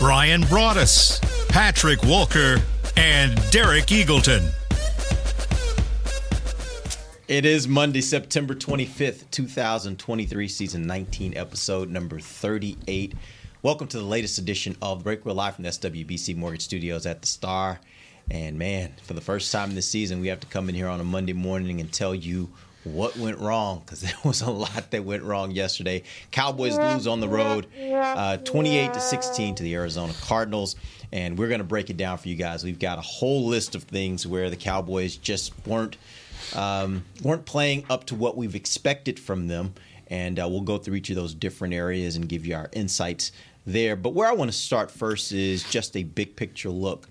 Bryan Broaddus, Patrick Walker, and Derek Eagleton. It is Monday, September 25th, 2023, season 19, episode number 38. Welcome to the latest edition of Break. We're live from the SWBC Mortgage Studios at the Star. And man, for the first time this season, we have to come in here on a Monday morning and tell you what went wrong because there was a lot that went wrong yesterday. Cowboys lose on the road, uh, 28 to 16 to the Arizona Cardinals, and we're going to break it down for you guys. We've got a whole list of things where the Cowboys just weren't um, weren't playing up to what we've expected from them, and uh, we'll go through each of those different areas and give you our insights there. But where I want to start first is just a big picture look.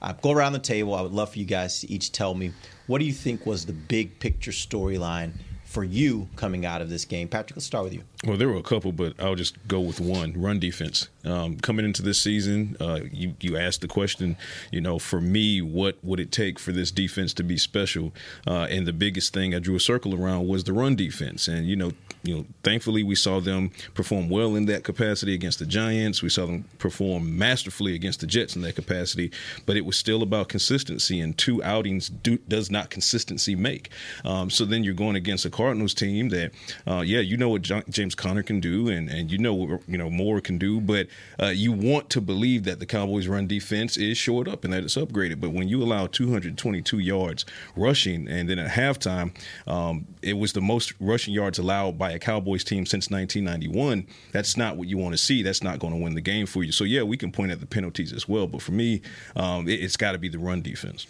I go around the table. I would love for you guys to each tell me what do you think was the big picture storyline for you coming out of this game? Patrick, let's start with you. Well, there were a couple, but I'll just go with one: run defense. Um, coming into this season, uh, you you asked the question, you know, for me, what would it take for this defense to be special? Uh, and the biggest thing I drew a circle around was the run defense. And you know, you know, thankfully we saw them perform well in that capacity against the Giants. We saw them perform masterfully against the Jets in that capacity. But it was still about consistency, and two outings do, does not consistency make. Um, so then you're going against a Cardinals team that, uh, yeah, you know what James Conner can do, and, and you know what you know Moore can do, but uh, you want to believe that the Cowboys' run defense is shored up and that it's upgraded. But when you allow 222 yards rushing, and then at halftime, um, it was the most rushing yards allowed by a Cowboys team since 1991. That's not what you want to see. That's not going to win the game for you. So yeah, we can point at the penalties as well, but for me, um, it, it's got to be the run defense.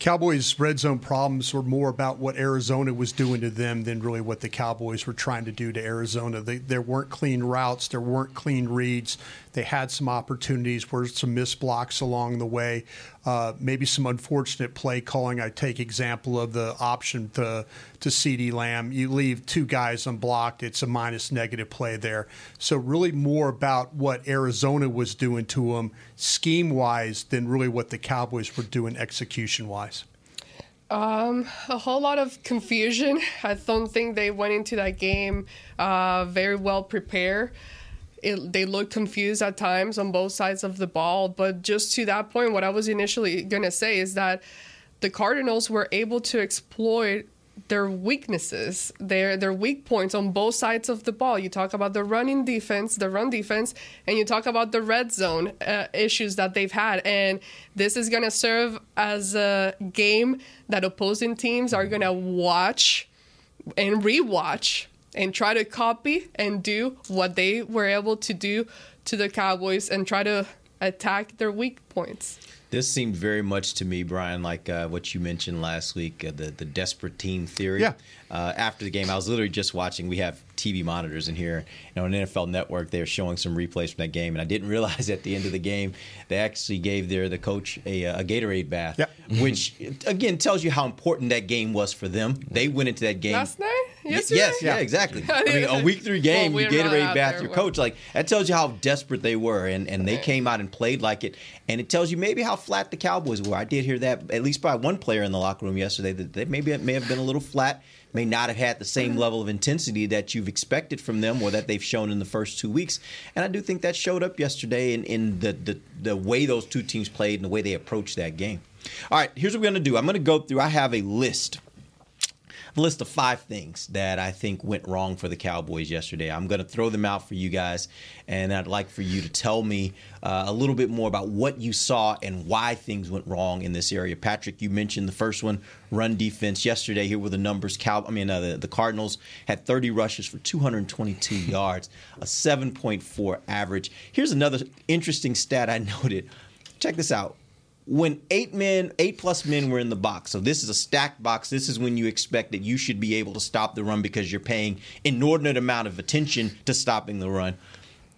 Cowboys' red zone problems were more about what Arizona was doing to them than really what the Cowboys were trying to do to Arizona. They, there weren't clean routes, there weren't clean reads. They had some opportunities where some missed blocks along the way, uh, maybe some unfortunate play calling. I take example of the option to to CeeDee Lamb. You leave two guys unblocked, it's a minus negative play there. So really more about what Arizona was doing to them scheme wise than really what the Cowboys were doing execution wise. Um, a whole lot of confusion. I don't think they went into that game uh, very well prepared it, they looked confused at times on both sides of the ball. But just to that point, what I was initially going to say is that the Cardinals were able to exploit their weaknesses, their their weak points on both sides of the ball. You talk about the running defense, the run defense, and you talk about the red zone uh, issues that they've had. And this is going to serve as a game that opposing teams are going to watch and rewatch and try to copy and do what they were able to do to the Cowboys and try to attack their weak points. This seemed very much to me, Bryan, like uh, what you mentioned last week, uh, the the desperate team theory. Yeah. Uh, after the game, I was literally just watching. We have TV monitors in here, you know, on NFL Network. They were showing some replays from that game, and I didn't realize at the end of the game they actually gave their the coach a, a Gatorade bath, yeah. which again tells you how important that game was for them. They went into that game last night. Yesterday? Yes, yeah, exactly. I mean, a week three game, well, you Gatorade bath your coach. Like that tells you how desperate they were, and and they came out and played like it, and it tells you maybe how flat the Cowboys were. I did hear that at least by one player in the locker room yesterday that they maybe may have been a little flat may not have had the same level of intensity that you've expected from them or that they've shown in the first two weeks. And I do think that showed up yesterday in, in the, the, the way those two teams played and the way they approached that game. All right, here's what we're going to do. I'm going to go through, I have a list list of five things that I think went wrong for the Cowboys yesterday. I'm going to throw them out for you guys, and I'd like for you to tell me uh, a little bit more about what you saw and why things went wrong in this area. Patrick, you mentioned the first one, run defense. Yesterday, here were the numbers. Cal- I mean, uh, the, the Cardinals had 30 rushes for 222 yards, a 7.4 average. Here's another interesting stat I noted. Check this out when eight men, eight plus men were in the box, so this is a stacked box. This is when you expect that you should be able to stop the run because you're paying inordinate amount of attention to stopping the run.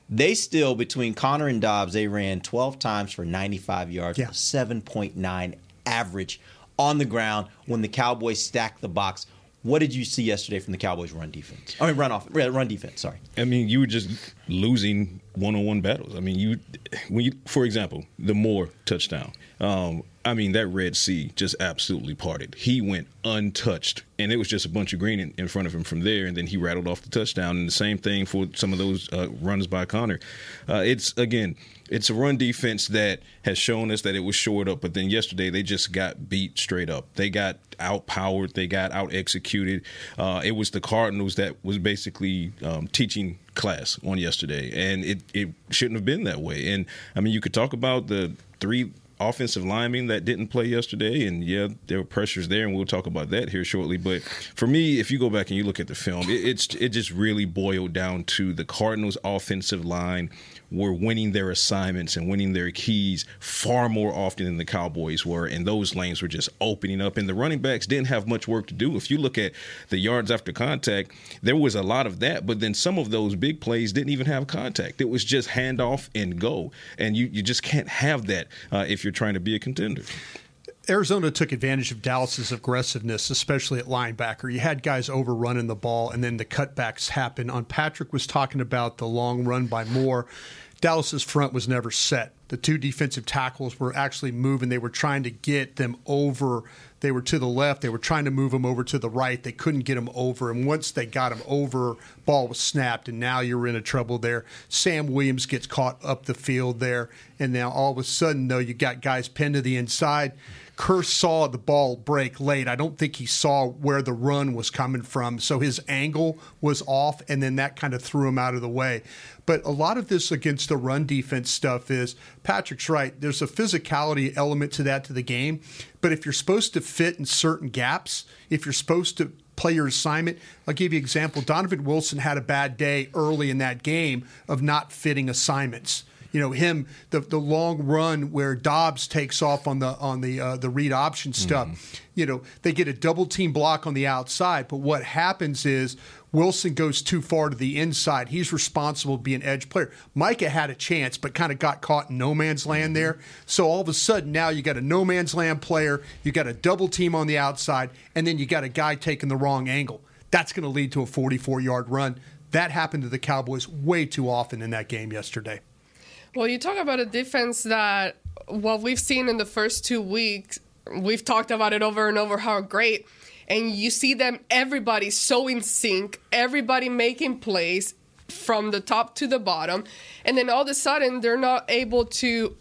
They still between Conner and Dobbs, they ran 12 times for 95 yards, Yeah. 7.9 average on the ground when the Cowboys stacked the box. What did you see yesterday from the Cowboys' run defense? I mean, run off, run defense. Sorry. I mean, you were just losing one-on-one battles. I mean, you when you, for example, the Moore touchdown. Um, I mean, that Red Sea just absolutely parted. He went untouched, and it was just a bunch of green in, in front of him from there, and then he rattled off the touchdown. And the same thing for some of those uh, runs by Conner. Uh, it's again, it's a run defense that has shown us that it was shored up, but then yesterday they just got beat straight up. They got outpowered, they got out executed. Uh, it was the Cardinals that was basically um, teaching class on yesterday, and it, it shouldn't have been that way. And I mean, you could talk about the three offensive linemen that didn't play yesterday, and yeah, there were pressures there, and we'll talk about that here shortly. But for me, if you go back and you look at the film, it, it's it just really boiled down to the Cardinals' offensive line were winning their assignments and winning their keys far more often than the Cowboys were, and those lanes were just opening up. And the running backs didn't have much work to do. If you look at the yards after contact, there was a lot of that, but then some of those big plays didn't even have contact. It was just handoff and go, and you you just can't have that uh, if you're trying to be a contender. Arizona took advantage of Dallas's aggressiveness, especially at linebacker. You had guys overrunning the ball, and then the cutbacks happen. On Patrick was talking about the long run by Moore. Dallas's front was never set. The two defensive tackles were actually moving. They were trying to get them over. They were to the left. They were trying to move them over to the right. They couldn't get them over. And once they got them over, ball was snapped, and now you're in a trouble there. Sam Williams gets caught up the field there, and now all of a sudden, though, you got guys pinned to the inside. Kerr saw the ball break late. I don't think he saw where the run was coming from. So his angle was off, and then that kind of threw him out of the way. But a lot of this against the run defense stuff is Patrick's right. There's a physicality element to that to the game. But if you're supposed to fit in certain gaps, if you're supposed to play your assignment, I'll give you an example. Donovan Wilson had a bad day early in that game of not fitting assignments you know him the the long run where Dobbs takes off on the on the uh, the read option stuff. Mm-hmm. You know they get a double team block on the outside, but what happens is Wilson goes too far to the inside. He's responsible to be an edge player. Micah had a chance, but kind of got caught in no man's land mm-hmm. there. So all of a sudden now you got a no man's land player, you got a double team on the outside, and then you got a guy taking the wrong angle. That's going to lead to a 44 yard run. That happened to the Cowboys way too often in that game yesterday. Well, you talk about a defense that what we've seen in the first two weeks, we've talked about it over and over how great. And you see them, everybody so in sync, everybody making plays from the top to the bottom. And then all of a sudden, they're not able to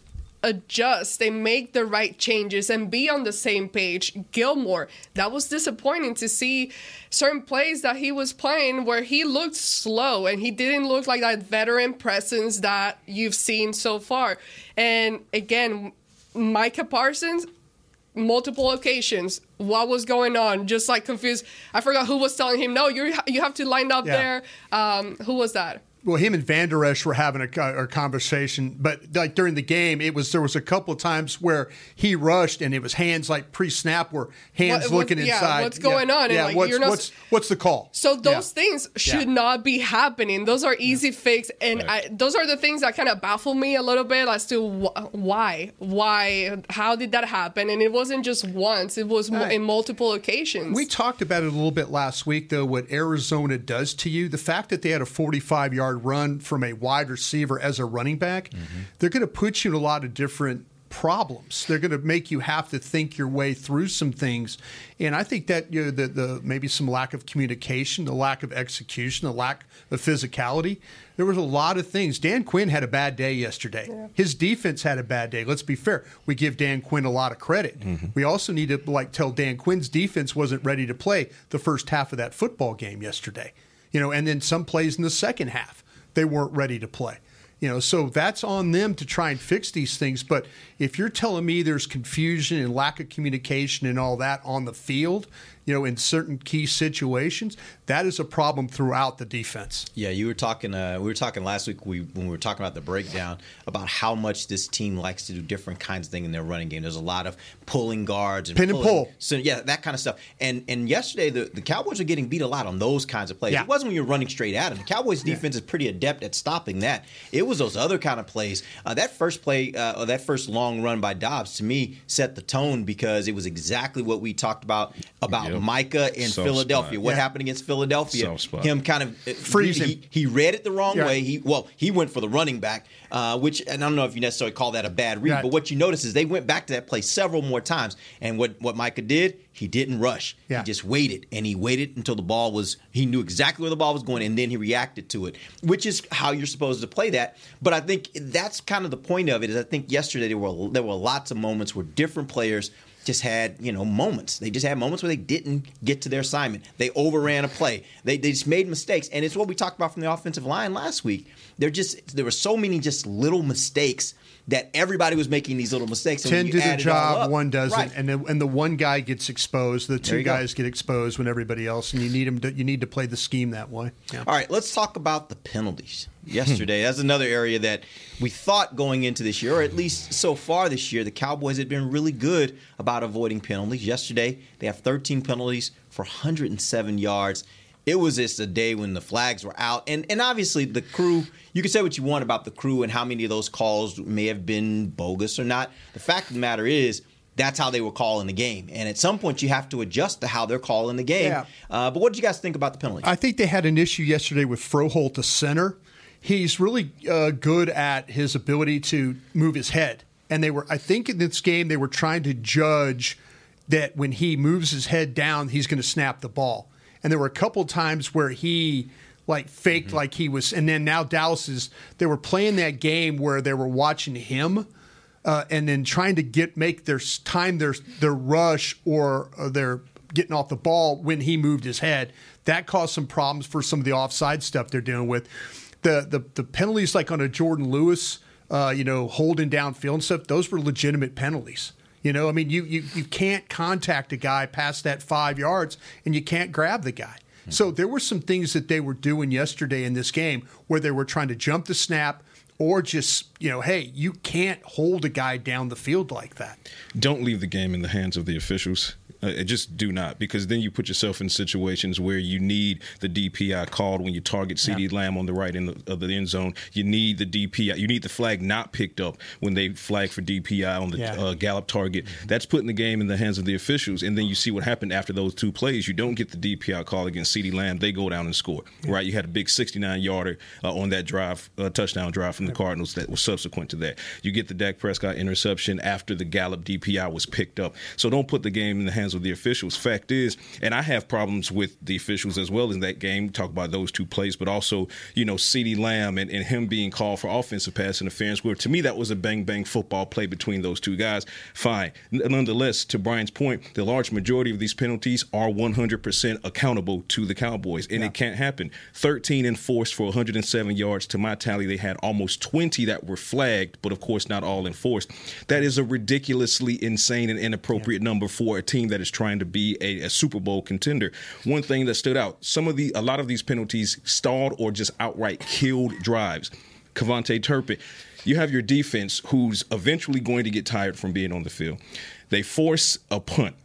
adjust and make the right changes and be on the same page. Gilmore, that was disappointing to see certain plays that he was playing where he looked slow and he didn't look like that veteran presence that you've seen so far. And again, Micah Parsons, multiple occasions what was going on just like confused. I forgot who was telling him no you you have to line up yeah. there. Um, who was that well, him and Vander Esch were having a, a, conversation, but like during the game, it was there was a couple of times where he rushed and it was hands like pre-snap, where hands what, looking yeah, inside. What's going yeah, on? Yeah, like, what's, not, what's, what's the call? So those yeah. things should not be happening. Those are easy fix, and right. I, those are the things that kind of baffle me a little bit as to wh- why, why, how did that happen? And it wasn't just once; it was right. in multiple occasions. We talked about it a little bit last week, though. What Arizona does to you, the fact that they had a 45-yard run from a wide receiver as a running back, mm-hmm. they're going to put you in a lot of different problems. They're going to make you have to think your way through some things, and I think that you know, the, the maybe some lack of communication, the lack of execution, the lack of physicality. There was a lot of things. Dan Quinn had a bad day yesterday. Yeah. His defense had a bad day. Let's be fair. We give Dan Quinn a lot of credit. Mm-hmm. We also need to like tell Dan Quinn's defense wasn't ready to play the first half of that football game yesterday. You know, and then some plays in the second half they weren't ready to play. You know, so that's on them to try and fix these things. But if you're telling me there's confusion and lack of communication and all that on the field, you know, in certain key situations, that is a problem throughout the defense. Yeah, you were talking. Uh, we were talking last week we, when we were talking about the breakdown about how much this team likes to do different kinds of things in their running game. There's a lot of pulling guards and pin pulling, and pull. So yeah, that kind of stuff. And and yesterday the, the Cowboys are getting beat a lot on those kinds of plays. Yeah. It wasn't when you're running straight at them. The Cowboys defense yeah. is pretty adept at stopping that. It was those other kind of plays. Uh, that first play, uh, or that first long run by Dobbs, to me set the tone because it was exactly what we talked about about yep. Micah in Soft Philadelphia. Spot. What yeah. happened against Philadelphia? Him kind of uh, freezing. He, he, read it the wrong yeah. way. He well, he went for the running back, uh, which and I don't know if you necessarily call that a bad read, right. but what you notice is they went back to that play several more times. And what what Micah did, he didn't rush. Yeah. He just waited, and he waited until the ball was. He knew exactly where the ball was going, and then he reacted to it, which is how you're supposed to play that. But I think that's kind of the point of it. Is I think yesterday there were there were lots of moments where different players just had you know moments. They just had moments where they didn't get to their assignment. They overran a play. They, they just made mistakes, and it's what we talked about from the offensive line last week. There just there were so many just little mistakes that everybody was making these little mistakes. Ten do the job, one doesn't, right. and the, and the one guy gets exposed. The two guys go. get exposed when everybody else, and you need them. To, you need to play the scheme that way. Yeah. All right, let's talk about the penalties. Yesterday, that's another area that we thought going into this year, or at least so far this year, the Cowboys had been really good about avoiding penalties. Yesterday, they have 13 penalties for 107 yards it was just a day when the flags were out, and and obviously the crew. You can say what you want about the crew and how many of those calls may have been bogus or not. The fact of the matter is. That's how they were calling the game, and at some point you have to adjust to how they're calling the game. Yeah. Uh, but what did you guys think about the penalties? I think they had an issue yesterday with Froholdt, the center. He's really uh, good at his ability to move his head, and they were. I think in this game they were trying to judge that when he moves his head down, he's going to snap the ball and there were a couple times where he like faked mm-hmm. like he was and then now Dallas is they were playing that game where they were watching him uh, and then trying to get make their time their their rush or uh, their getting off the ball when he moved his head. That caused some problems for some of the offside stuff they're dealing with. The the, the penalties like on a Jourdan Lewis uh, you know holding down downfield and stuff those were legitimate penalties you know, I mean, you, you, you can't contact a guy past that five yards and you can't grab the guy. Mm-hmm. So there were some things that they were doing yesterday in this game where they were trying to jump the snap or just, you know, hey, you can't hold a guy down the field like that. Don't leave the game in the hands of the officials. Uh, just do not, because then you put yourself in situations where you need the DPI called when you target CeeDee yeah. Lamb on the right end of the end zone. You need the DPI. You need the flag not picked up when they flag for DPI on the yeah. uh, Gallup target. Mm-hmm. That's putting the game in the hands of the officials. And then you see what happened after those two plays. You don't get the DPI call against CeeDee Lamb. They go down and score. Yeah. Right? You had a big 69 yarder uh, on that drive, uh, touchdown drive from the Cardinals that was subsequent to that. You get the Dak Prescott interception after the Gallup DPI was picked up. So don't put the game in the hands of the officials. Fact is, and I have problems with the officials as well in that game. Talk about those two plays, but also, you know, CeeDee Lamb and, and him being called for offensive pass interference, where to me that was a bang bang football play between those two guys. Fine. Nonetheless, to Bryan's point, the large majority of these penalties are 100% accountable to the Cowboys, and yeah. it can't happen. 13 enforced for 107 yards. To my tally, they had almost 20 that were flagged, but of course not all enforced. That is a ridiculously insane and inappropriate yeah. number for a team that is trying to be a, a, Super Bowl contender. One thing that stood out: some of the a lot of these penalties stalled or just outright killed drives. KaVontae Turpin, you have your defense who's eventually going to get tired from being on the field. They force a punt.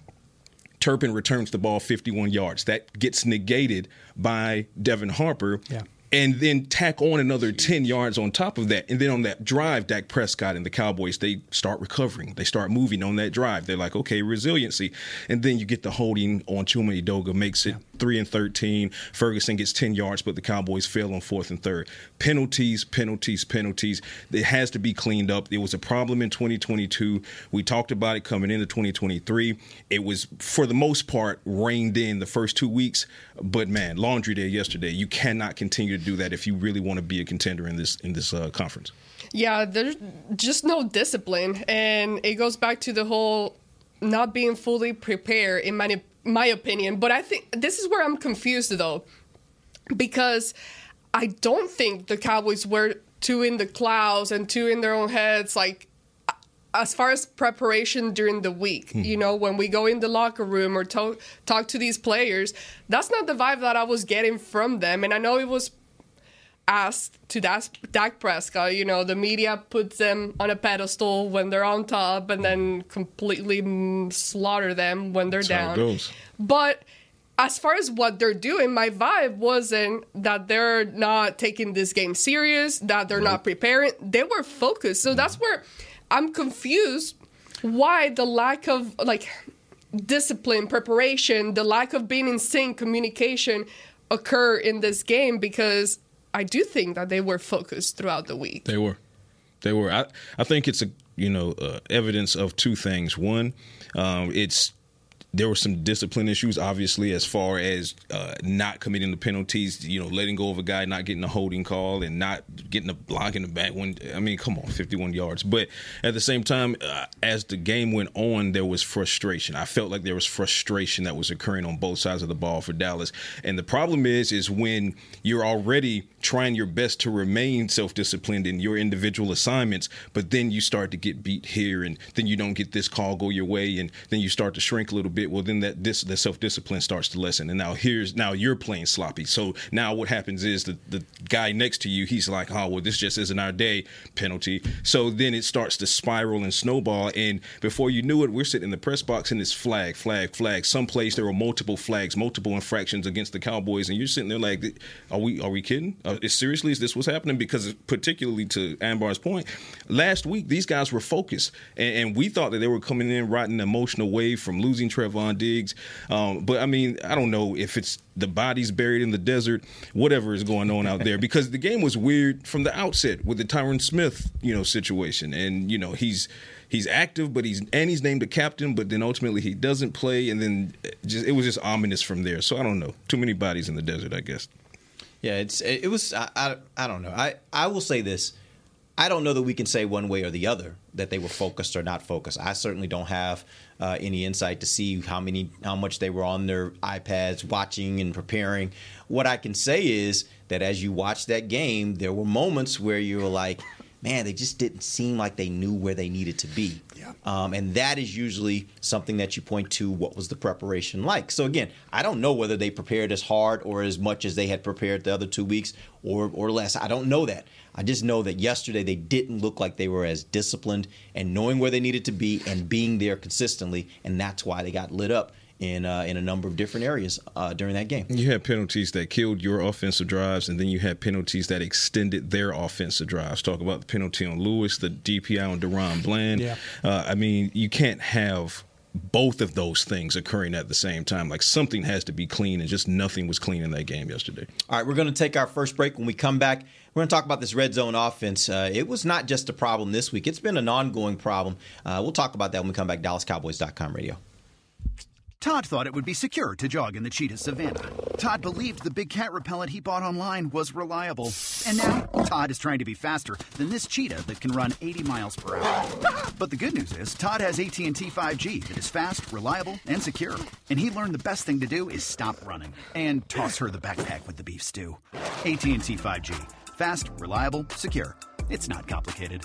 Turpin returns the ball 51 yards. That gets negated by Devin Harper. Yeah and then tack on another 10 yards on top of that. And then on that drive, Dak Prescott and the Cowboys, they start recovering. They start moving on that drive. They're like, okay, resiliency. And then you get the holding on Chuma Edoga, makes it 3 and 13. Ferguson gets 10 yards, but the Cowboys fail on fourth and third. Penalties, penalties, penalties. It has to be cleaned up. It was a problem in 2022. We talked about it coming into 2023. It was, for the most part, reined in the first two weeks. But man, laundry day yesterday. You cannot continue to do that if you really want to be a contender in this in this uh, conference. Yeah, there's just no discipline, and it goes back to the whole not being fully prepared, in my my opinion. But I think this is where I'm confused though, because I don't think the Cowboys were too in the clouds and too in their own heads. Like as far as preparation during the week, hmm. you know, when we go in the locker room or talk talk to these players, that's not the vibe that I was getting from them. And I know it was asked to Dak Prescott. You know, the media puts them on a pedestal when they're on top, and then completely slaughter them when they're that's down. But as far as what they're doing, my vibe wasn't that they're not taking this game serious, that they're not preparing. They were focused. So that's where I'm confused why the lack of like discipline, preparation, the lack of being in sync, communication occur in this game because I do think that they were focused throughout the week. They were. They were. I, I think it's a you know uh, evidence of two things. One, um, it's there were some discipline issues, obviously, as far as uh, not committing the penalties. You know, letting go of a guy, not getting a holding call, and not getting a block in the back. When I mean, come on, 51 yards. But at the same time, uh, as the game went on, there was frustration. I felt like there was frustration that was occurring on both sides of the ball for Dallas. And the problem is, is when you're already trying your best to remain self-disciplined in your individual assignments, but then you start to get beat here, and then you don't get this call go your way, and then you start to shrink a little bit bit, well then that this the self discipline starts to lessen. And now here's now you're playing sloppy. So now what happens is the the guy next to you, he's like, oh well, this just isn't our day. Penalty. So then it starts to spiral and snowball. And before you knew it, we're sitting in the press box and it's flag, flag, flag. Someplace there were multiple flags, multiple infractions against the Cowboys, and you're sitting there like, are we are we kidding? Uh, is, seriously, is this what's happening? Because particularly to Ambar's point, last week these guys were focused, and, and we thought that they were coming in riding an emotional wave from losing Trevor Trevon Diggs. Um, but I mean, I don't know if it's the bodies buried in the desert, whatever is going on out there, because the game was weird from the outset with the Tyron Smith, you know, situation, and you know he's he's active, but he's and he's named a captain, but then ultimately he doesn't play, and then just it was just ominous from there. So I don't know, too many bodies in the desert, I guess. Yeah, it's it was I, I, I don't know. I I will say this. I don't know that we can say one way or the other that they were focused or not focused. I certainly don't have uh, any insight to see how many, how much they were on their iPads watching and preparing. What I can say is that as you watch that game, there were moments where you were like, man, they just didn't seem like they knew where they needed to be. Yeah. Um, and that is usually something that you point to what was the preparation like. So, again, I don't know whether they prepared as hard or as much as they had prepared the other two weeks or, or less. I don't know that. I just know that yesterday they didn't look like they were as disciplined and knowing where they needed to be and being there consistently. And that's why they got lit up in uh, in a number of different areas uh, during that game. You had penalties that killed your offensive drives, and then you had penalties that extended their offensive drives. Talk about the penalty on Lewis, the DPI on DaRon Bland. Yeah. Uh, I mean, you can't have both of those things occurring at the same time. Like something has to be clean, and just nothing was clean in that game yesterday. All right, we're going to take our first break. When we come back, we're going to talk about this red zone offense. Uh, it was not just a problem this week; it's been an ongoing problem. Uh, we'll talk about that when we come back. DallasCowboys.com radio. Todd thought it would be secure to jog in the cheetah savannah. Todd believed the big cat repellent he bought online was reliable. And now, Todd is trying to be faster than this cheetah that can run 80 miles per hour. But the good news is, Todd has AT&T 5G that is fast, reliable, and secure. And he learned the best thing to do is stop running and toss her the backpack with the beef stew. AT&T 5G. Fast, reliable, secure. It's not complicated.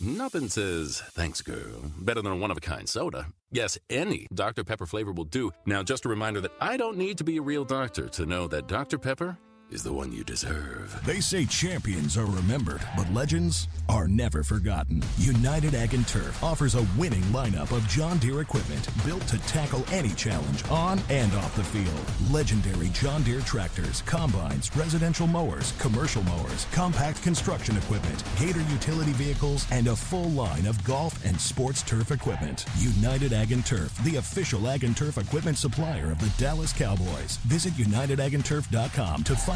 Nothing says, thanks, girl, better than a one of a kind soda. Yes, any Dr. Pepper flavor will do. Now, just a reminder that I don't need to be a real doctor to know that Dr. Pepper is the one you deserve. They say champions are remembered, but legends are never forgotten. United Ag and Turf offers a winning lineup of John Deere equipment built to tackle any challenge on and off the field. Legendary John Deere tractors, combines, residential mowers, commercial mowers, compact construction equipment, Gator utility vehicles, and a full line of golf and sports turf equipment. United Ag and Turf, the official Ag and Turf equipment supplier of the Dallas Cowboys. Visit unitedagandturf.com to find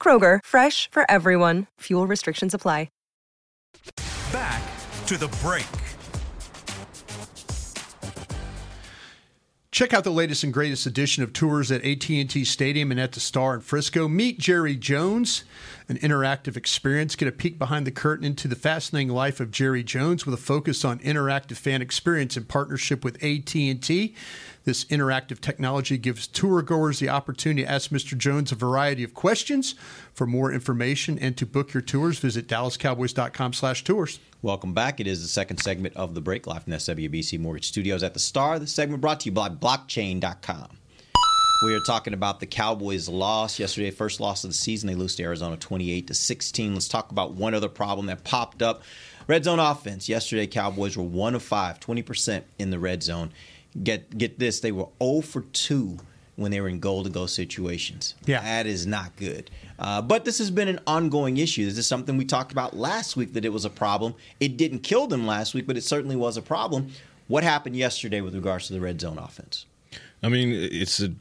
Kroger, fresh for everyone. Fuel restrictions apply. Back to the break. Check out the latest and greatest edition of tours at AT&T Stadium and at the Star in Frisco. Meet Jerry Jones, an interactive experience. Get a peek behind the curtain into the fascinating life of Jerry Jones with a focus on interactive fan experience in partnership with AT&T. This interactive technology gives tour goers the opportunity to ask Mr. Jones a variety of questions. For more information and to book your tours, visit dallascowboys.com/tours. Welcome back. It is the second segment of the break live from SWBC Mortgage Studios at the Star. The segment brought to you by Blockchain.com. We are talking about the Cowboys' loss yesterday, first loss of the season. They lose to Arizona 28 to 16. Let's talk about one other problem that popped up. Red zone offense. Yesterday, Cowboys were one of five, 20% in the red zone. Get get this, they were 0 for 2 when they were in goal to go situations. Yeah. That is not good. Uh, but this has been an ongoing issue. This is something we talked about last week that it was a problem. It didn't kill them last week, but it certainly was a problem. What happened yesterday with regards to the red zone offense? I mean, it's a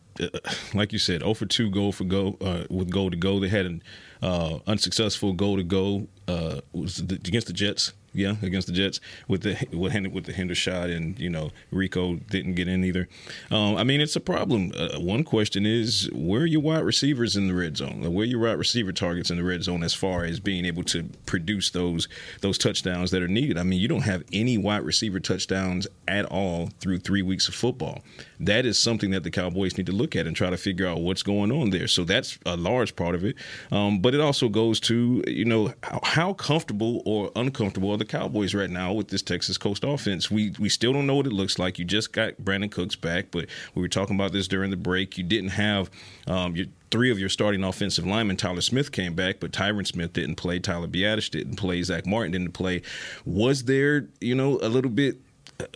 like you said, 0 for 2 goal for go uh, with goal to go. They had an uh, unsuccessful goal to go uh, was against the Jets yeah, against the Jets with the with, with the Hendershot, and you know Rico didn't get in either. Um, I mean, it's a problem. Uh, one question is where are your wide receivers in the red zone? Where are your wide receiver targets in the red zone as far as being able to produce those those touchdowns that are needed? I mean, you don't have any wide receiver touchdowns at all through three weeks of football. That is something that the Cowboys need to look at and try to figure out what's going on there. So that's a large part of it. Um, but it also goes to you know how, how comfortable or uncomfortable are the Cowboys right now with this Texas Coast offense. We we still don't know what it looks like. You just got Brandin Cooks back, but we were talking about this during the break. You didn't have um, your three of your starting offensive linemen. Tyler Smith came back, but Tyron Smith didn't play. Tyler Biadasz didn't play. Zack Martin didn't play. Was there, you know, a little bit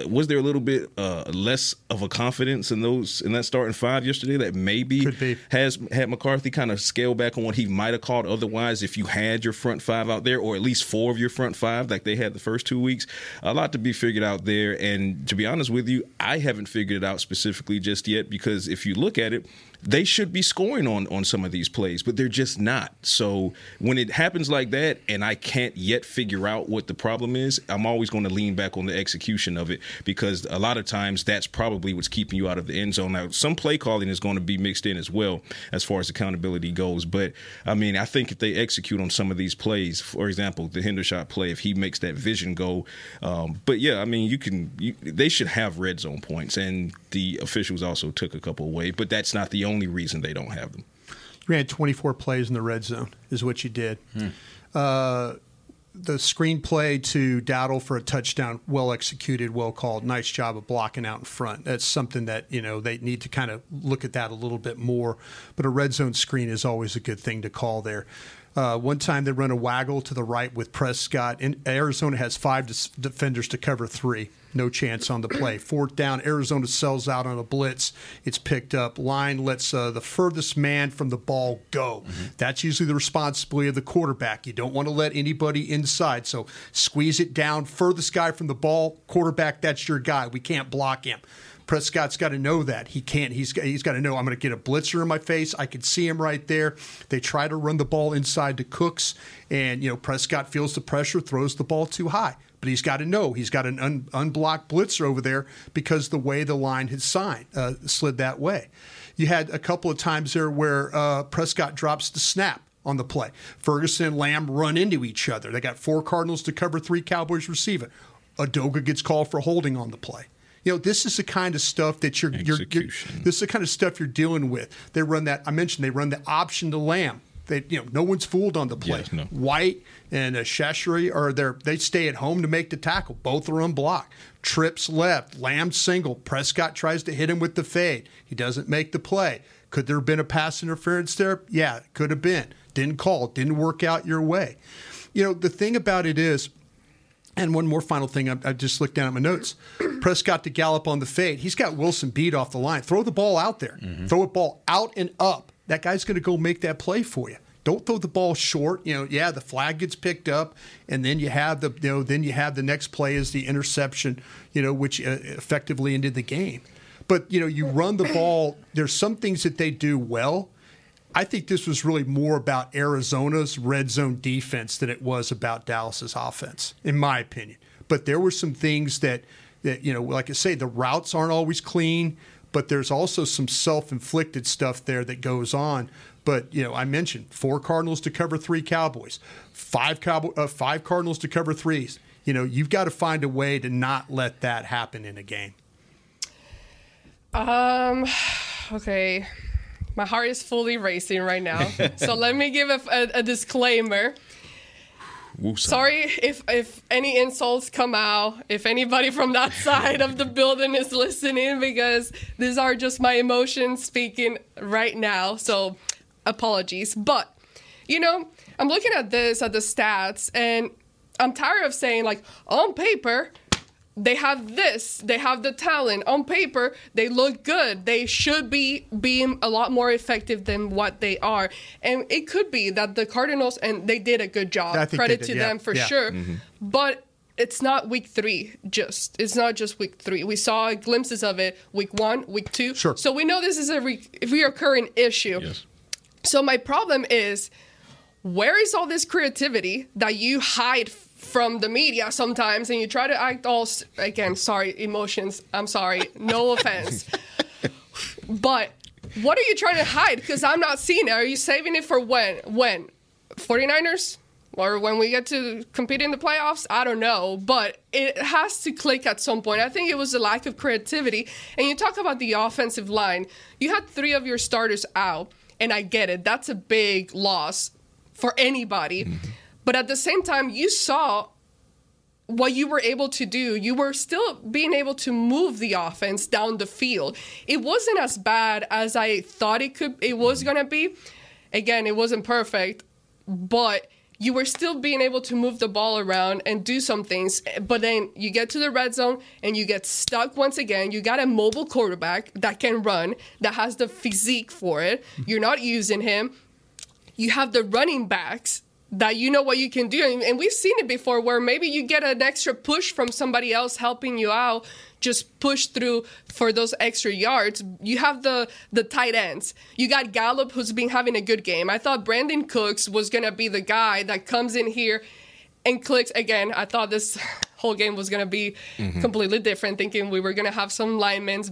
was there a little bit uh, less of a confidence in those in that starting five yesterday that maybe has had McCarthy kind of scale back on what he might have called otherwise if you had your front five out there or at least four of your front five like they had the first two weeks? A lot to be figured out there. And to be honest with you I haven't figured it out specifically just yet because if you look at it they should be scoring on on some of these plays, but they're just not. So when it happens like that, and I can't yet figure out what the problem is, I'm always going to lean back on the execution of it because a lot of times that's probably what's keeping you out of the end zone. Now, some play calling is going to be mixed in as well as far as accountability goes, but I mean, I think if they execute on some of these plays, for example, the Hendershot play, if he makes that vision go, um, but yeah, I mean, you can, you, they should have red zone points, and the officials also took a couple away, but that's not the only only reason they don't have them. You ran 24 plays in the red zone, is what you did. Hmm. Uh, the screenplay to Dowdle for a touchdown, well executed, well called. Nice job of blocking out in front. That's something that you know they need to kind of look at that a little bit more. But a red zone screen is always a good thing to call there. Uh, one time they run a waggle to the right with Prescott. And Arizona has five defenders to cover three. No chance on the play. Fourth down, Arizona sells out on a blitz. It's picked up. Line lets uh, the furthest man from the ball go. Mm-hmm. That's usually the responsibility of the quarterback. You don't want to let anybody inside. So squeeze it down. Furthest guy from the ball, quarterback, that's your guy. We can't block him. Prescott's got to know that he can't. He's he's got to know I'm going to get a blitzer in my face. I can see him right there. They try to run the ball inside to Cooks, and you know Prescott feels the pressure, throws the ball too high. But he's got to know he's got an un, unblocked blitzer over there because the way the line had signed uh, slid that way. You had a couple of times there where uh, Prescott drops the snap on the play. Ferguson and Lamb run into each other. They got four Cardinals to cover three Cowboys receive it. Edoga gets called for holding on the play. You know, this is the kind of stuff that you're, you're, you're this is the kind of stuff you're dealing with. They run that I mentioned they run the option to Lamb. They, you know, no one's fooled on the play. Yes, no. White and uh, Chachere are there. They stay at home to make the tackle. Both are unblocked. Trips left. Lamb single. Prescott tries to hit him with the fade. He doesn't make the play. Could there have been a pass interference there? Yeah, it could have been. Didn't call. Didn't work out your way. You know, the thing about it is, and one more final thing, I, I just looked down at my notes. Prescott to Gallup on the fade. He's got Wilson beat off the line. Throw the ball out there. Mm-hmm. Throw it ball out and up. That guy's going to go make that play for you. Don't throw the ball short. You know, yeah, the flag gets picked up, and then you have the you know then you have the next play is the interception. You know, which uh, effectively ended the game. But you know, you run the ball. There's some things that they do well. I think this was really more about Arizona's red zone defense than it was about Dallas's offense, in my opinion. But there were some things that that you know, like I say, the routes aren't always clean, but there's also some self-inflicted stuff there that goes on. But you know, I mentioned four Cardinals to cover three Cowboys, five Cowboy, uh, five Cardinals to cover threes. You know, you've got to find a way to not let that happen in a game. Um, okay. My heart is fully racing right now. so let me give a, a, a disclaimer. Sorry if if any insults come out, if anybody from that side of the building is listening, because these are just my emotions speaking right now. So apologies. But you know, I'm looking at this at the stats, and I'm tired of saying like on paper they have this they have the talent on paper they look good they should be being a lot more effective than what they are and it could be that the cardinals and they did a good job credit to yeah, them for yeah. sure Mhm. but it's not week three just it's not just week three we saw glimpses of it week one week two Sure. so we know this is a re- reoccurring issue Yes. so my problem is where is all this creativity that you hide from the media sometimes and you try to act all again sorry emotions i'm sorry no offense. But what are you trying to hide? Because i'm not seeing it. Are you saving it for when when? 49ers or when we get to compete in the playoffs? I don't know. But it has to click at some point. I think it was a lack of creativity. And you talk about the offensive line. You had three of your starters out and i get it. That's a big loss for anybody mm-hmm. But at the same time you saw what you were able to do, you were still being able to move the offense down the field. It wasn't as bad as I thought it could it was mm-hmm. going to be. Again, it wasn't perfect, but you were still being able to move the ball around and do some things. But then you get to the red zone and you get stuck once again. You got a mobile quarterback that can run, that has the physique for it. Mm-hmm. You're not using him you have the running backs that you know what you can do. And, and we've seen it before where maybe you get an extra push from somebody else helping you out, just push through for those extra yards. You have the the tight ends. You got Gallup who's been having a good game. I thought Brandin Cooks was gonna be the guy that comes in here and clicks again. I thought this whole game was gonna be Mhm. completely different, thinking we were gonna have some linemen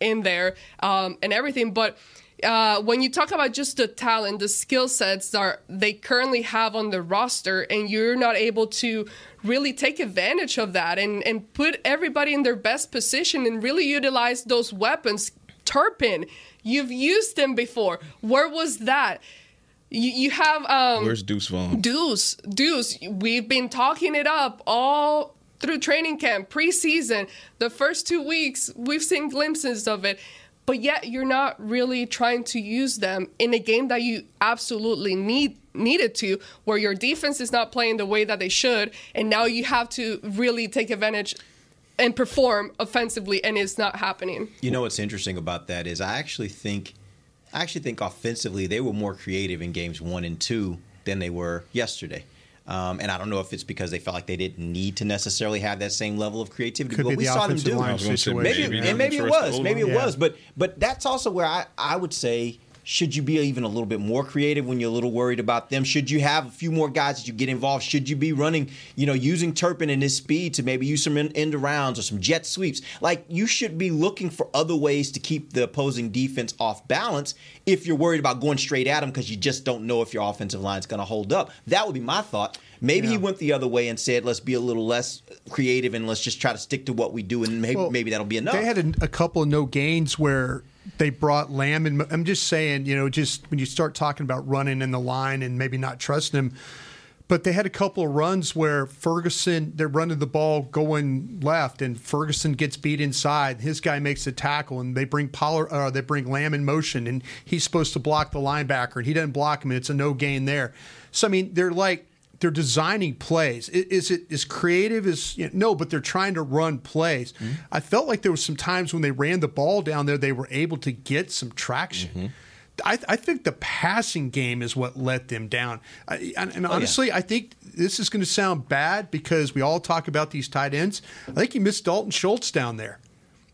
in there um, and everything. But uh, when you talk about just the talent, the skill sets that they currently have on the roster, and you're not able to really take advantage of that and, and put everybody in their best position and really utilize those weapons. Turpin, you've used them before. Where was that? You, you have um, Where's Deuce Vaughn? Deuce, Deuce, we've been talking it up all through training camp, preseason, the first two weeks, we've seen glimpses of it. But yet you're not really trying to use them in a game that you absolutely need needed to, where your defense is not playing the way that they should, and now you have to really take advantage and perform offensively, and it's not happening. You know what's interesting about that is I actually think I actually think offensively they were more creative in games one and two than they were yesterday. Um, and I don't know if it's because they felt like they didn't need to necessarily have that same level of creativity. Could but we the saw them do. line. Maybe, Maybe and maybe it was. Maybe it Yeah. was. But but that's also where I, I would say should you be even a little bit more creative when you're a little worried about them? Should you have a few more guys that you get involved? Should you be running, you know, using Turpin and his speed to maybe use some end rounds or some jet sweeps? Like you should be looking for other ways to keep the opposing defense off balance if you're worried about going straight at them because you just don't know if your offensive line is going to hold up. That would be my thought. Maybe yeah. he went the other way and said, "Let's be a little less creative and let's just try to stick to what we do, and maybe, well, maybe that'll be enough." They had a, a couple of no gains where they brought Lamb and I'm just saying, you know, just when you start talking about running in the line and maybe not trusting him, but they had a couple of runs where Ferguson they're running the ball going left and Ferguson gets beat inside. His guy makes a tackle and they bring Pollard uh, they bring Lamb in motion and he's supposed to block the linebacker and he doesn't block him and it's a no gain there. So I mean, they're like they're designing plays. Is it as creative as you know, no? But they're trying to run plays. Mm-hmm. I felt like there was some times when they ran the ball down there, they were able to get some traction. Mm-hmm. I, I, think the passing game is what let them down. I, and, and, honestly, oh, yeah. I think this is going to sound bad because we all talk about these tight ends. I think you missed Dalton Schultz down there.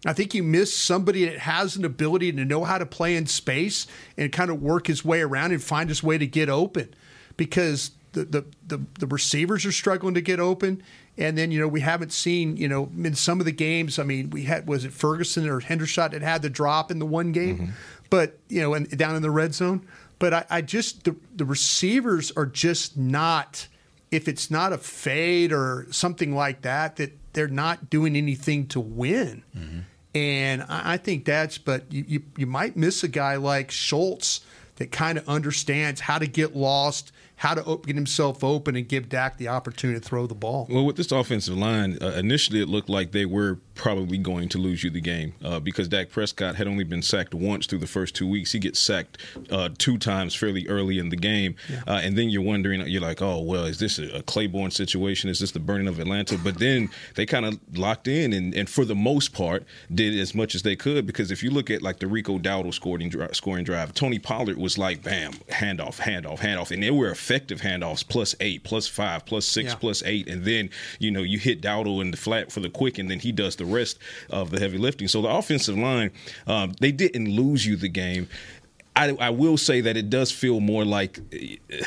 I think you miss somebody that has an ability to know how to play in space and kind of work his way around and find his way to get open because the, the, the, the, receivers are struggling to get open. And then, you know, we haven't seen, you know, in some of the games, I mean, we had, was it Ferguson or Hendershot that had the drop in the one game? Mm-hmm. But, you know, and down in the red zone. But I, I just, the, the receivers are just not, if it's not a fade or something like that, that they're not doing anything to win. Mm-hmm. And I, I think that's, but you, you, you might miss a guy like Schultz that kind of understands how to get lost how to get himself open and give Dak the opportunity to throw the ball. Well, with this offensive line, uh, initially it looked like they were probably going to lose you the game uh, because Dak Prescott had only been sacked once through the first two weeks. He gets sacked uh, two times fairly early in the game, yeah. Uh, and then you're wondering, you're like, oh well, is this a Clayborn situation? Is this the burning of Atlanta? But then they kind of locked in, and, and for the most part, did as much as they could because if you look at like the Rico Dowdle scoring scoring drive, Tony Pollard was like, bam, handoff, handoff, handoff, and they were effective handoffs, plus eight, plus five, plus six, yeah. plus eight, and then you know you hit Dowdle in the flat for the quick, and then he does the rest of the heavy lifting. So the offensive line, um, they didn't lose you the game. I, I, will say that it does feel more like uh,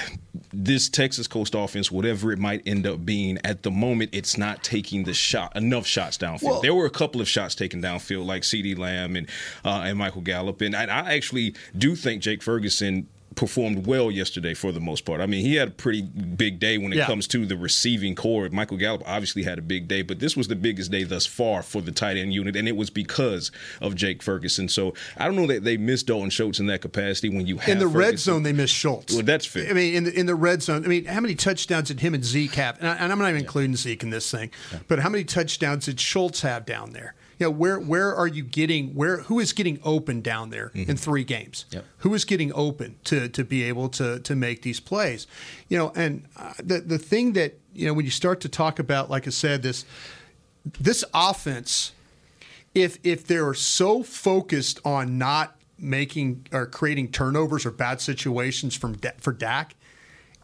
this Texas Coast offense, whatever it might end up being, at the moment, it's not taking the shot enough shots downfield. Well, there were a couple of shots taken downfield, like CeeDee Lamb and uh, and Michael Gallup, and I, I actually do think Jake Ferguson performed well yesterday for the most part. I mean, he had a pretty big day when it yeah. comes to the receiving corps. Michael Gallup obviously had a big day, but this was the biggest day thus far for the tight end unit, and it was because of Jake Ferguson. So I don't know that they missed Dalton Schultz in that capacity when you have in the Ferguson. red zone they missed Schultz. Well, that's fair. I mean, in the in the red zone, I mean, how many touchdowns did him and Zeke have? And, I, am not even yeah. including Zeke in this thing, yeah. but how many touchdowns did Schultz have down there? You know, where where are you getting where who is getting open down there mm-hmm. in three games? Yep. Who is getting open to to be able to to make these plays? You know, and uh, the the thing that you know when you start to talk about, like I said, this this offense, if if they're so focused on not making or creating turnovers or bad situations from for Dak,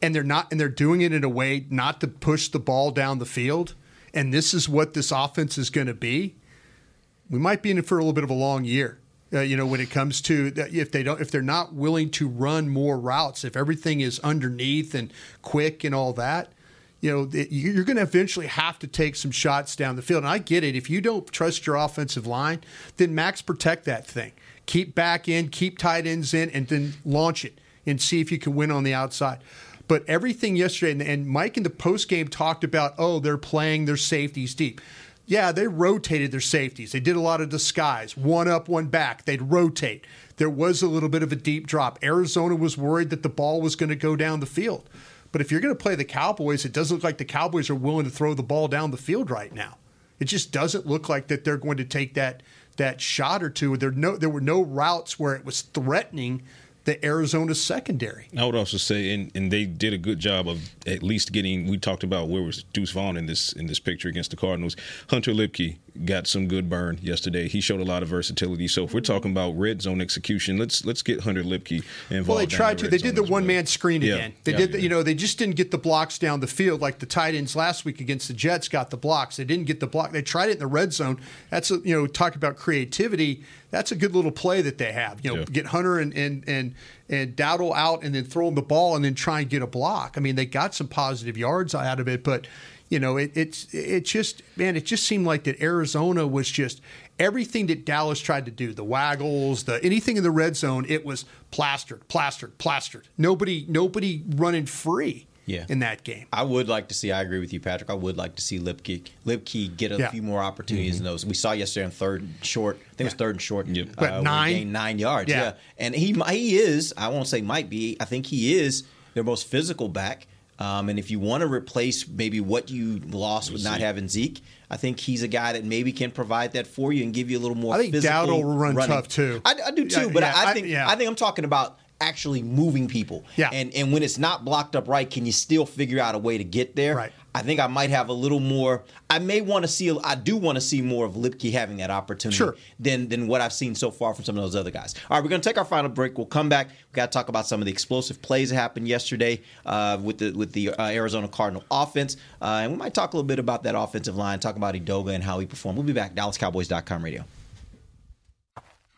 and they're not and they're doing it in a way not to push the ball down the field, and this is what this offense is going to be we might be in for a little bit of a long year. Uh, you know, when it comes to if they don't, if they're not willing to run more routes, if everything is underneath and quick and all that, you know, you're going to eventually have to take some shots down the field. And I get it. If you don't trust your offensive line, then max protect that thing. Keep back in, keep tight ends in, and then launch it and see if you can win on the outside. But everything yesterday, and Mike in the post game talked about, oh, they're playing their safeties deep yeah, they rotated their safeties. They did a lot of disguise, one up, one back. They'd rotate. There was a little bit of a deep drop. Arizona was worried that the ball was going to go down the field. But if you're going to play the Cowboys, it doesn't look like the Cowboys are willing to throw the ball down the field right now. It just doesn't look like that they're going to take that that shot or two. There no there were no routes where it was threatening the Arizona secondary. I would also say, and, and they did a good job of at least getting. We talked about where was Deuce Vaughn in this in this picture against the Cardinals. Hunter Luepke got some good burn yesterday. He showed a lot of versatility. So if we're mm-hmm. talking about red zone execution, let's let's get Hunter Luepke involved. Well, they tried to. They did the one man screen Yeah. again. They Yeah. did. The, you know, they just didn't get the blocks down the field like the tight ends last week against the Jets got the blocks. They didn't get the block. They tried it in the red zone. That's a, you know talk about creativity. That's a good little play that they have. You know, Yeah. get Hunter and and and and Dowdle out and then throw him the ball and then try and get a block. I mean, they got some positive yards out of it, but you know, it, it's it just man, it just seemed like that Arizona was just everything that Dallas tried to do, the waggles, the anything in the red zone, it was plastered, plastered, plastered. Nobody nobody running free Yeah. in that game. I would like to see. I agree with you, Patrick. I would like to see Luepke Luepke get a Yeah. few more opportunities Mm-hmm. in those. We saw yesterday on third and short. I think it was third and short. Yep. What, nine? gained nine yards. Yeah. Yeah. and he he is. I won't say might be. I think he is their most physical back. Um, and if you want to replace maybe what you lost with not having Zeke, I think he's a guy that maybe can provide that for you and give you a little more. I think physical Dowdle will run running. tough, too. I, I do too, Yeah, but yeah, I, I- think yeah. I think I'm talking about actually moving people. Yeah. And and when it's not blocked up right, can you still figure out a way to get there? Right. I think I might have a little more. I may want to see. I do want to see more of Luepke having that opportunity Sure. than than what I've seen so far from some of those other guys. All right, we're going to take our final break. We'll come back. We got to talk about some of the explosive plays that happened yesterday uh, with the with the uh, Arizona Cardinal offense, uh, and we might talk a little bit about that offensive line. Talk about Edoga and how he performed. We'll be back. DallasCowboys.com radio.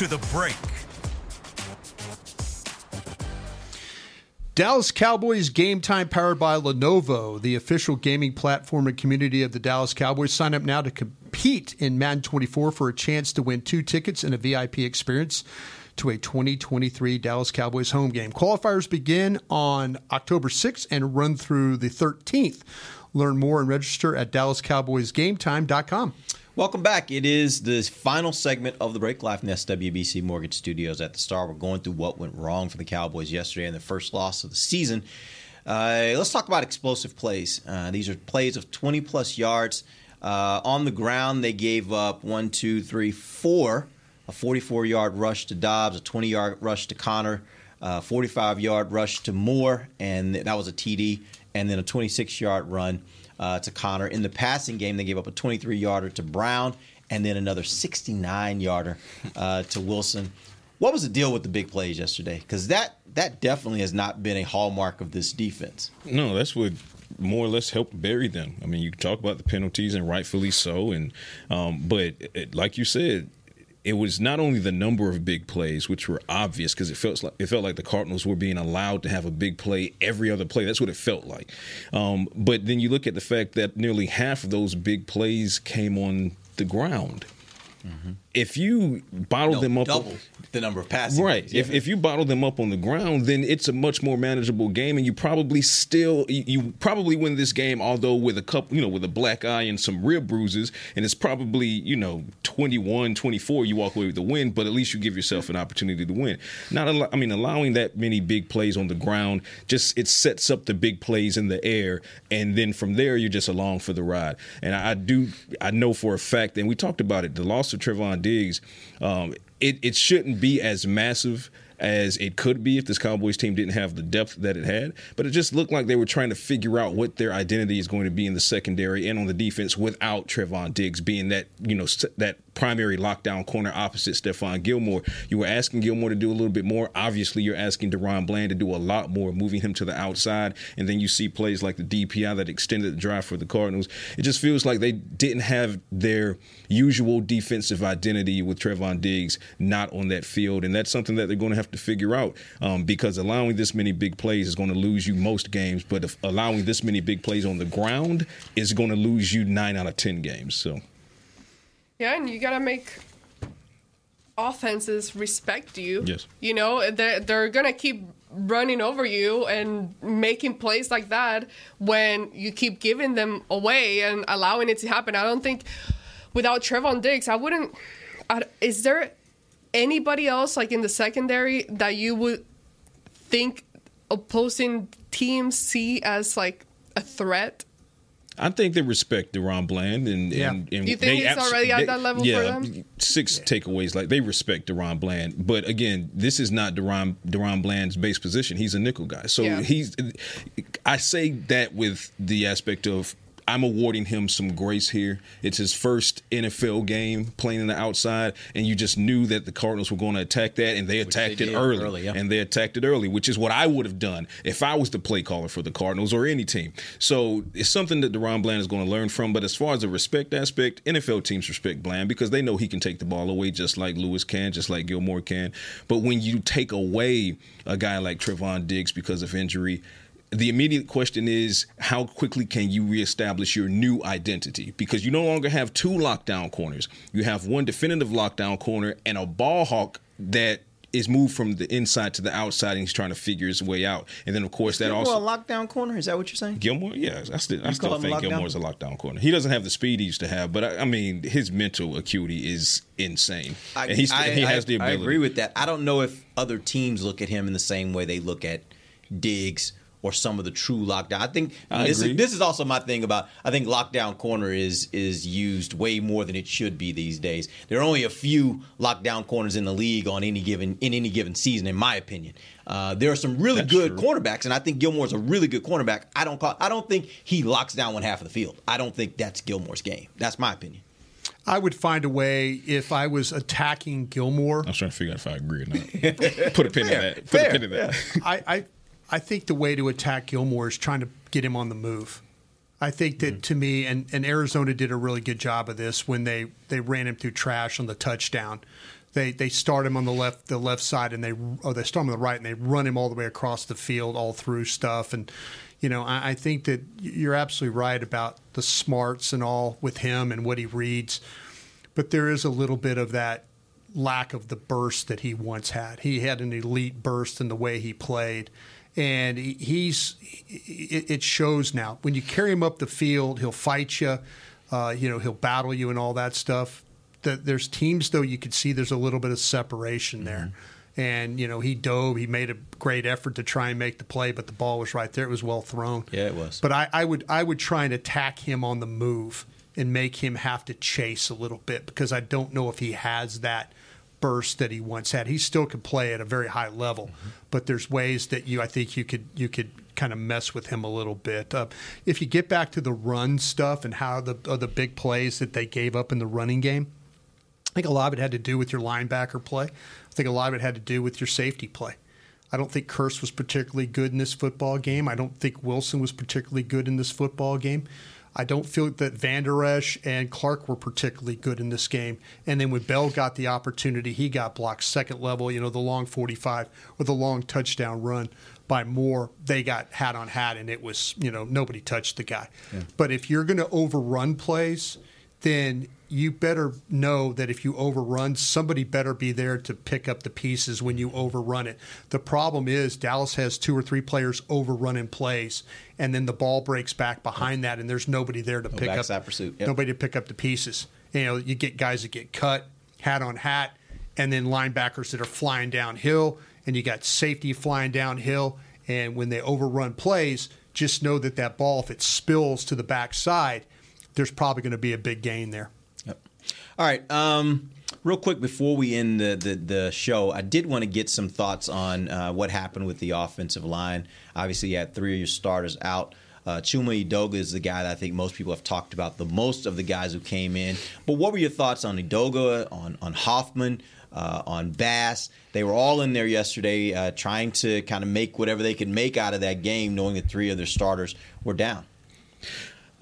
to the break. Dallas Cowboys Game Time powered by Lenovo, the official gaming platform and community of the Dallas Cowboys. Sign up now to compete in Madden 24 for a chance to win two tickets and a VIP experience to a 2023 Dallas Cowboys home game. Qualifiers begin on October 6th and run through the 13th. Learn more and register at DallasCowboysGameTime.com. Welcome back. It is the final segment of the break live from the SWBC Mortgage Studios at the Star. We're going through what went wrong for the Cowboys yesterday in the first loss of the season. Uh, let's talk about explosive plays. Uh, these are plays of 20 plus yards. Uh, on the ground, they gave up one, two, three, four. A 44 yard rush to Dobbs, a 20 yard rush to Conner, a 45 yard rush to Moore, and that was a TD, and then a 26 yard run uh, to Conner. In the passing game, they gave up a 23 yarder to Brown and then another 69 yarder uh, to Wilson. What was the deal with the big plays yesterday? Because that that definitely has not been a hallmark of this defense. No, that's what more or less helped bury them. I mean, you talk about the penalties and rightfully so, and um, but it, like you said, it was not only the number of big plays, which were obvious because it felt like it felt like the Cardinals were being allowed to have a big play every other play. That's what it felt like. Um, but then you look at the fact that nearly half of those big plays came on the ground. Mm-hmm. If you bottle no, them up, double the number of passes. Right. Yeah. If if you bottle them up on the ground, then it's a much more manageable game, and you probably still you, you, probably win this game, although with a couple, you know, with a black eye and some rib bruises, and it's probably you know 21, 24, you walk away with the win, but at least you give yourself an opportunity to win. Not, I mean, allowing that many big plays on the ground just it sets up the big plays in the air, and then from there you're just along for the ride. And I, I do, I know for a fact, and we talked about it, the loss of Trevon Diggs, um, it, it shouldn't be as massive as it could be if this Cowboys team didn't have the depth that it had. But it just looked like they were trying to figure out what their identity is going to be in the secondary and on the defense without Trevon Diggs being that you know that primary lockdown corner opposite Stephon Gilmore. You were asking Gilmore to do a little bit more. Obviously, you're asking DaRon Bland to do a lot more, moving him to the outside. And then you see plays like the DPI that extended the drive for the Cardinals. It just feels like they didn't have their usual defensive identity with Trevon Diggs not on that field. And that's something that they're going to have to figure out um, because allowing this many big plays is going to lose you most games. But allowing this many big plays on the ground is going to lose you nine out of 10 games. So. Yeah, and you got to make offenses respect you. Yes. You know, they're, they're going to keep running over you and making plays like that when you keep giving them away and allowing it to happen. I don't think without Trevon Diggs, I wouldn't. I, is there anybody else like in the secondary that you would think opposing teams see as like a threat? I think they respect DaRon Bland, and, yeah. and, and you think he's abs- already at they, that level yeah, for them? Six yeah. takeaways, like they respect DaRon Bland, but again, this is not Deron DaRon Bland's base position. He's a nickel guy, so yeah. he's. I say that with the aspect of I'm awarding him some grace here. It's his first NFL game playing in the outside, and you just knew that the Cardinals were going to attack that, and they attacked they it early. early yeah. And they attacked it early, which is what I would have done if I was the play caller for the Cardinals or any team. So it's something that DaRon Bland is going to learn from. But as far as the respect aspect, NFL teams respect Bland because they know he can take the ball away just like Lewis can, just like Gilmore can. But when you take away a guy like Trevon Diggs because of injury, the immediate question is how quickly can you reestablish your new identity? Because you no longer have two lockdown corners. You have one definitive lockdown corner and a ball hawk that is moved from the inside to the outside and he's trying to figure his way out. And then of course that Gilmore also a lockdown corner. Is that what you're saying? Gilmore, yeah, I still, I still think Gilmore's a lockdown corner. He doesn't have the speed he used to have, but I, I mean his mental acuity is insane. I, and he's, I, he has the ability. I agree with that. I don't know if other teams look at him in the same way they look at Diggs or some of the true lockdown. I think I this agree. is this is also my thing about I think lockdown corner is is used way more than it should be these days. There are only a few lockdown corners in the league on any given in any given season, in my opinion. Uh, there are some really That's good true. cornerbacks, and I think Gilmore's a really good cornerback. I don't call, I don't think he locks down one half of the field. I don't think that's Gilmore's game. That's my opinion. I would find a way if I was attacking Gilmore. I was trying to figure out if I agree or not. Put a pin in that. Put fair, a pin in that. I, I I think the way to attack Gilmore is trying to get him on the move. I think that Mm-hmm. to me, and, and Arizona did a really good job of this when they, they ran him through trash on the touchdown. They they start him on the left the left side and they or they start him on the right and they run him all the way across the field all through stuff and you know I, I think that you're absolutely right about the smarts and all with him and what he reads, but there is a little bit of that lack of the burst that he once had. He had an elite burst in the way he played and he's it shows now. When you carry him up the field he'll fight you uh, you know he'll battle you and all that stuff. That there's teams though you could see there's a little bit of separation there. And you know he dove. He made a great effort to try and make the play but the ball was right there. It was well thrown. Yeah, it was. but I, I would I would try and attack him on the move and make him have to chase a little bit because I don't know if he has that burst that he once had. He still could play at a very high level, but there's ways that you I think you could you could kind of mess with him a little bit. Uh, if you get back to the run stuff and how the uh, the big plays that they gave up in the running game, I think a lot of it had to do with your linebacker play. I think a lot of it had to do with your safety play. I don't think Kearse was particularly good in this football game. I don't think Wilson was particularly good in this football game. I don't feel that Vander Esch and Clark were particularly good in this game. And then when Bell got the opportunity, he got blocked second level, you know, the long 45 or the long touchdown run by Moore. They got hat on hat, and it was, you know, nobody touched the guy. Yeah. But if you're going to overrun plays, then you better know that if you overrun, somebody better be there to pick up the pieces when you overrun it. The problem is Dallas has two or three players overrunning plays, and then the ball breaks back behind that, and there's nobody there to no pick up that pursuit. Yep. Nobody to pick up the pieces. You know, you get guys that get cut, hat on hat, and then linebackers that are flying downhill, and you got safety flying downhill. And when they overrun plays, just know that that ball, if it spills to the backside, there's probably going to be a big gain there. All right. Um, real quick before we end the, the, the, show, I did want to get some thoughts on uh, what happened with the offensive line. Obviously, you had three of your starters out. Uh, Chuma Edoga is the guy that I think most people have talked about the most of the guys who came in. But what were your thoughts on Edoga, on, on Hoffman, uh, on Bass? They were all in there yesterday uh, trying to kind of make whatever they could make out of that game, knowing that three of their starters were down.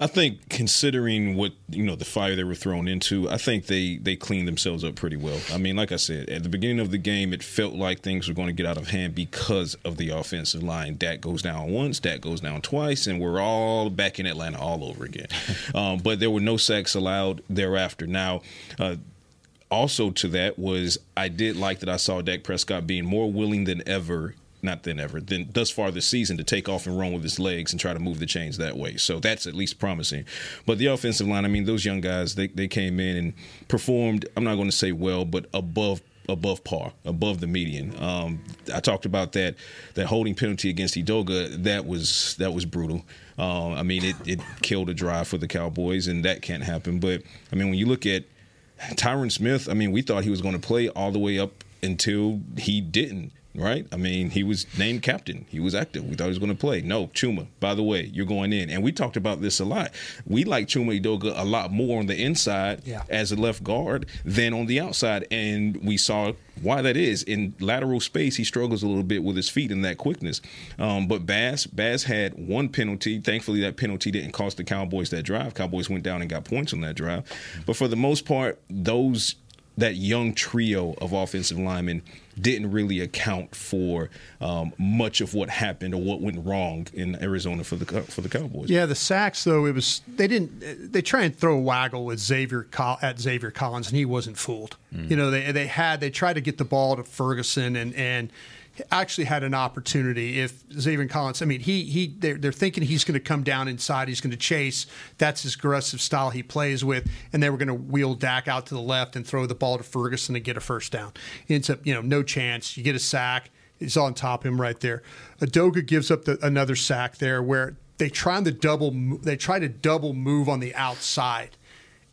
I think considering what you know the fire they were thrown into, I think they they cleaned themselves up pretty well. I mean, like I said, at the beginning of the game, it felt like things were going to get out of hand because of the offensive line. Dak goes down once, Dak goes down twice, and we're all back in Atlanta all over again. um, but there were no sacks allowed thereafter. Now. Uh, also to that was I did like that I saw Dak Prescott being more willing than ever not than ever, then thus far this season to take off and run with his legs and try to move the chains that way. So that's at least promising. But the offensive line, I mean, those young guys, they, they came in and performed, I'm not going to say well, but above above par, above the median. Um, I talked about that that holding penalty against Edoga. That was that was brutal. Uh, I mean, it, it killed a drive for the Cowboys, and that can't happen. But I mean, when you look at Tyron Smith, I mean, we thought he was going to play all the way up until he didn't right? I mean, he was named captain. He was active. We thought he was going to play. No, Chuma, by the way, you're going in. And we talked about this a lot. We like Chuma Edoga a lot more on the inside yeah. as a left guard than on the outside. And we saw why that is. In lateral space, he struggles a little bit with his feet and that quickness. Um, but Bass, Bass had one penalty. Thankfully, that penalty didn't cost the Cowboys that drive. Cowboys went down and got points on that drive. But for the most part, those that young trio of offensive linemen didn't really account for um, much of what happened or what went wrong in Arizona for the for the Cowboys. Yeah, the sacks though it was they didn't they try and throw a waggle with Zaven at Zaven Collins and he wasn't fooled. Mm. You know they they had they tried to get the ball to Ferguson and and actually had an opportunity if Zaven Collins. I mean, he he they're, they're thinking he's going to come down inside. He's going to chase. That's his aggressive style he plays with, and they were going to wheel Dak out to the left and throw the ball to Ferguson and get a first down. Ends up, you know, no chance. You get a sack. He's on top of him right there. Edoga gives up the, another sack there where they try to double they try to double move on the outside.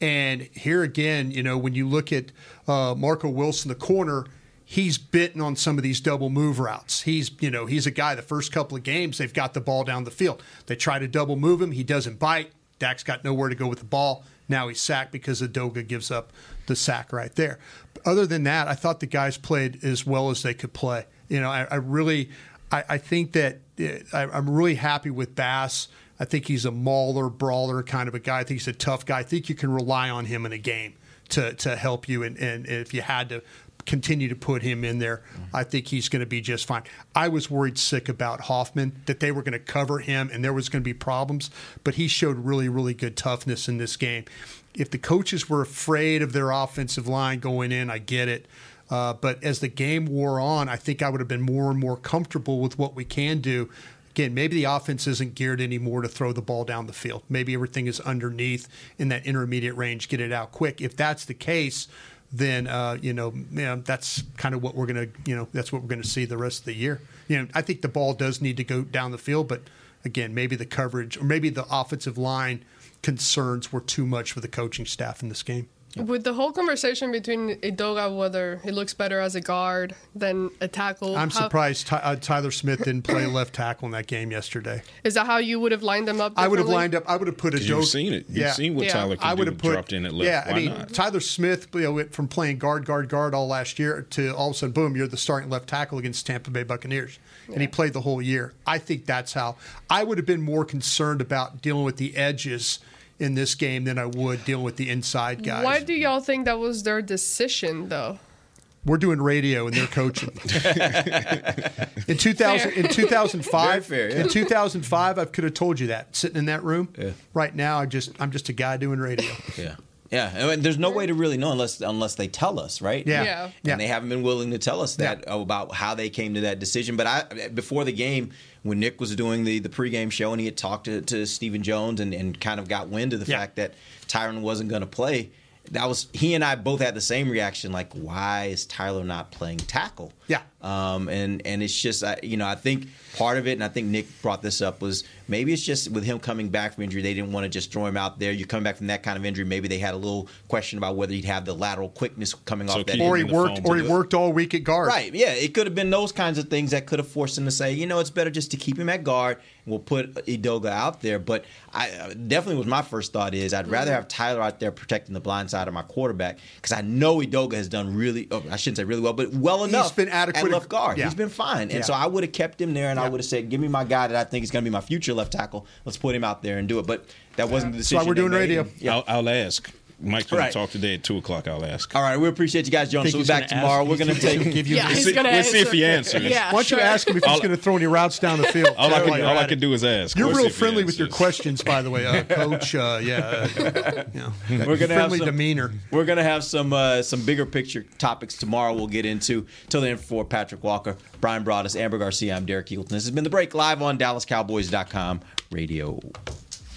And here again, you know, when you look at uh, Marco Wilson, the corner, he's bitten on some of these double move routes. He's, you know, he's a guy the first couple of games they've got the ball down the field. They try to double move him, he doesn't bite. Dak's got nowhere to go with the ball. Now he's sacked because Edoga gives up the sack right there. But other than that, I thought the guys played as well as they could play. You know, I, I really, I, I, think that uh, I, I'm really happy with Bass. I think he's a mauler, brawler kind of a guy. I think he's a tough guy. I think you can rely on him in a game to to help you. And, and if you had to continue to put him in there. I think he's going to be just fine. I was worried sick about Hoffman that they were going to cover him and there was going to be problems, but he showed really, really good toughness in this game. If the coaches were afraid of their offensive line going in, I get it. Uh, but as the game wore on, I think I would have been more and more comfortable with what we can do. Again, maybe the offense isn't geared anymore to throw the ball down the field. Maybe everything is underneath in that intermediate range, get it out quick. If that's the case, then uh, you know, that's kind of what we're going to you know that's what we're going to see the rest of the year. You know, I think the ball does need to go down the field, but again, maybe the coverage or maybe the offensive line concerns were too much for the coaching staff in this game. With the whole conversation between Edoga, whether he looks better as a guard than a tackle, I'm how, surprised Ty, uh, Tyler Smith didn't play left tackle in that game yesterday. Is that how you would have lined them up? I would have lined up. I would have put a. You've seen it. You've yeah. seen what yeah. Tyler can I would have put, dropped in at left. Yeah, Why I mean not? Tyler Smith, you know, went from playing guard, guard, guard all last year to all of a sudden, boom, you're the starting left tackle against Tampa Bay Buccaneers, yeah. and he played the whole year. I think that's how I would have been more concerned about dealing with the edges in this game than I would dealing with the inside guys. Why do y'all think that was their decision, though? We're doing radio and they're coaching. in 2000, in 2005, fair, yeah. in 2005, I could have told you that sitting in that room. Yeah. Right now, I just I'm just a guy doing radio. Yeah. Yeah, and there's no way to really know unless unless they tell us, right? Yeah. Yeah. and Yeah. they haven't been willing to tell us that about how they came to that decision. But I, before the game, when Nick was doing the the pregame show and he had talked to, to Stephen Jones and, and kind of got wind of the Yeah. fact that Tyron wasn't going to play, that was he and I both had the same reaction. Like, why is Tyler not playing tackle? Yeah. Um, and and it's just I, you know I think part of it, and I think Nick brought this up was maybe it's just with him coming back from injury, they didn't want to just throw him out there. You're coming back from that kind of injury, maybe they had a little question about whether he'd have the lateral quickness coming So off that. keep Or he worked, or he worked all week at guard. Right, yeah, it could have been those kinds of things that could have forced him to say, you know, it's better just to keep him at guard. And We'll put Edoga out there, but I uh, definitely was my first thought is I'd rather have Tyler out there protecting the blind side of my quarterback because I know Edoga has done really, oh, I shouldn't say really well, but well He's enough. been adequate at at- left guard. yeah. He's been fine, and Yeah. so I would have kept him there, and I would have said, give me my guy that I think is going to be my future left tackle. Let's put him out there and do it. But that wasn't the That's decision. why we're doing made. radio. Yeah. I'll, I'll ask. Mike's going Right. to talk today at two o'clock. I'll ask. All right, we appreciate you guys, Jonas. We'll be back tomorrow. ask- We're going to take. give you Yeah, the- he's see- gonna we'll see if he answers. Yeah, Why don't you ask him if he's going to throw any routes down the field? All I can, you're all I can do is ask. You're We'll real friendly with your questions, by the way, uh, Coach. Uh, yeah, uh, you know, We're gonna have friendly some, demeanor. We're gonna have some uh, some bigger picture topics tomorrow. We'll get into. Till then, for Patrick Walker, Bryan Broaddus, Amber Garcia, I'm Derek Eagleton. This has been the break live on DallasCowboys.com radio.